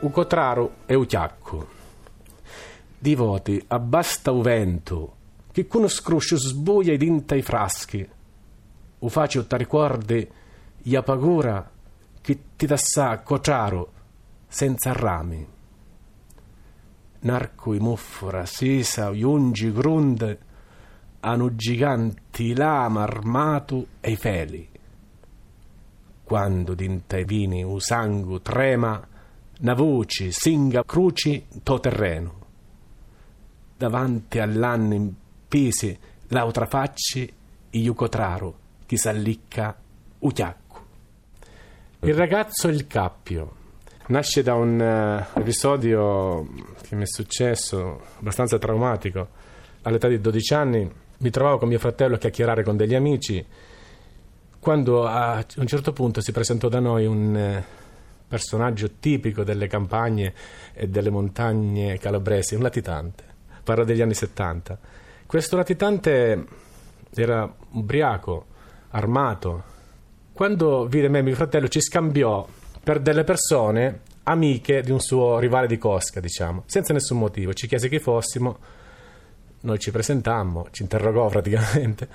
Ucotraro e Uchiacco. Divoti, abbasta u vento, che con scruscio sbuia i dinta i fraschi. U faccio ti ricordi, ia pagura, che ti dassa cotraro, senza rami. Narco i muffora, sisa, ungi, grunde, hanno giganti lama armato e i feli. Quando dinta i vini u sangu trema, na voce singa cruci to terreno. Davanti all'anno in pesi l'altra facci i cotraro, chi s'allicca u chiacco. Il ragazzo e il cappio nasce da un uh, episodio che mi è successo abbastanza traumatico. All'età di 12 anni mi trovavo con mio fratello a chiacchierare con degli amici quando a un certo punto si presentò da noi un uh, personaggio tipico delle campagne e delle montagne calabresi, un latitante. Parlo degli anni 70. Questo latitante era ubriaco, armato. Quando vide me e mio fratello ci scambiò per delle persone amiche di un suo rivale di cosca, diciamo, senza nessun motivo. Ci chiese chi fossimo, noi ci presentammo, ci interrogò praticamente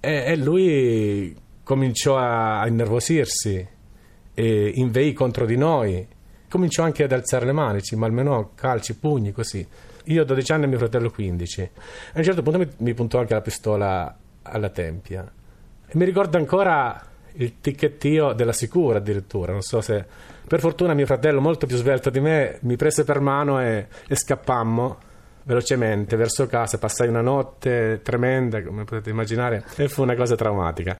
e, e lui cominciò a, a innervosirsi e inveì contro di noi. Cominciò anche ad alzare le mani, ci malmenò calci, pugni, così. Io ho 12 anni e mio fratello 15. A un certo punto mi, mi puntò anche la pistola alla tempia. E mi ricordo ancora il ticchettio della sicura addirittura. Non so se. Per fortuna mio fratello, molto più svelto di me, mi prese per mano e, e scappammo velocemente verso casa. Passai una notte tremenda, come potete immaginare, e fu una cosa traumatica.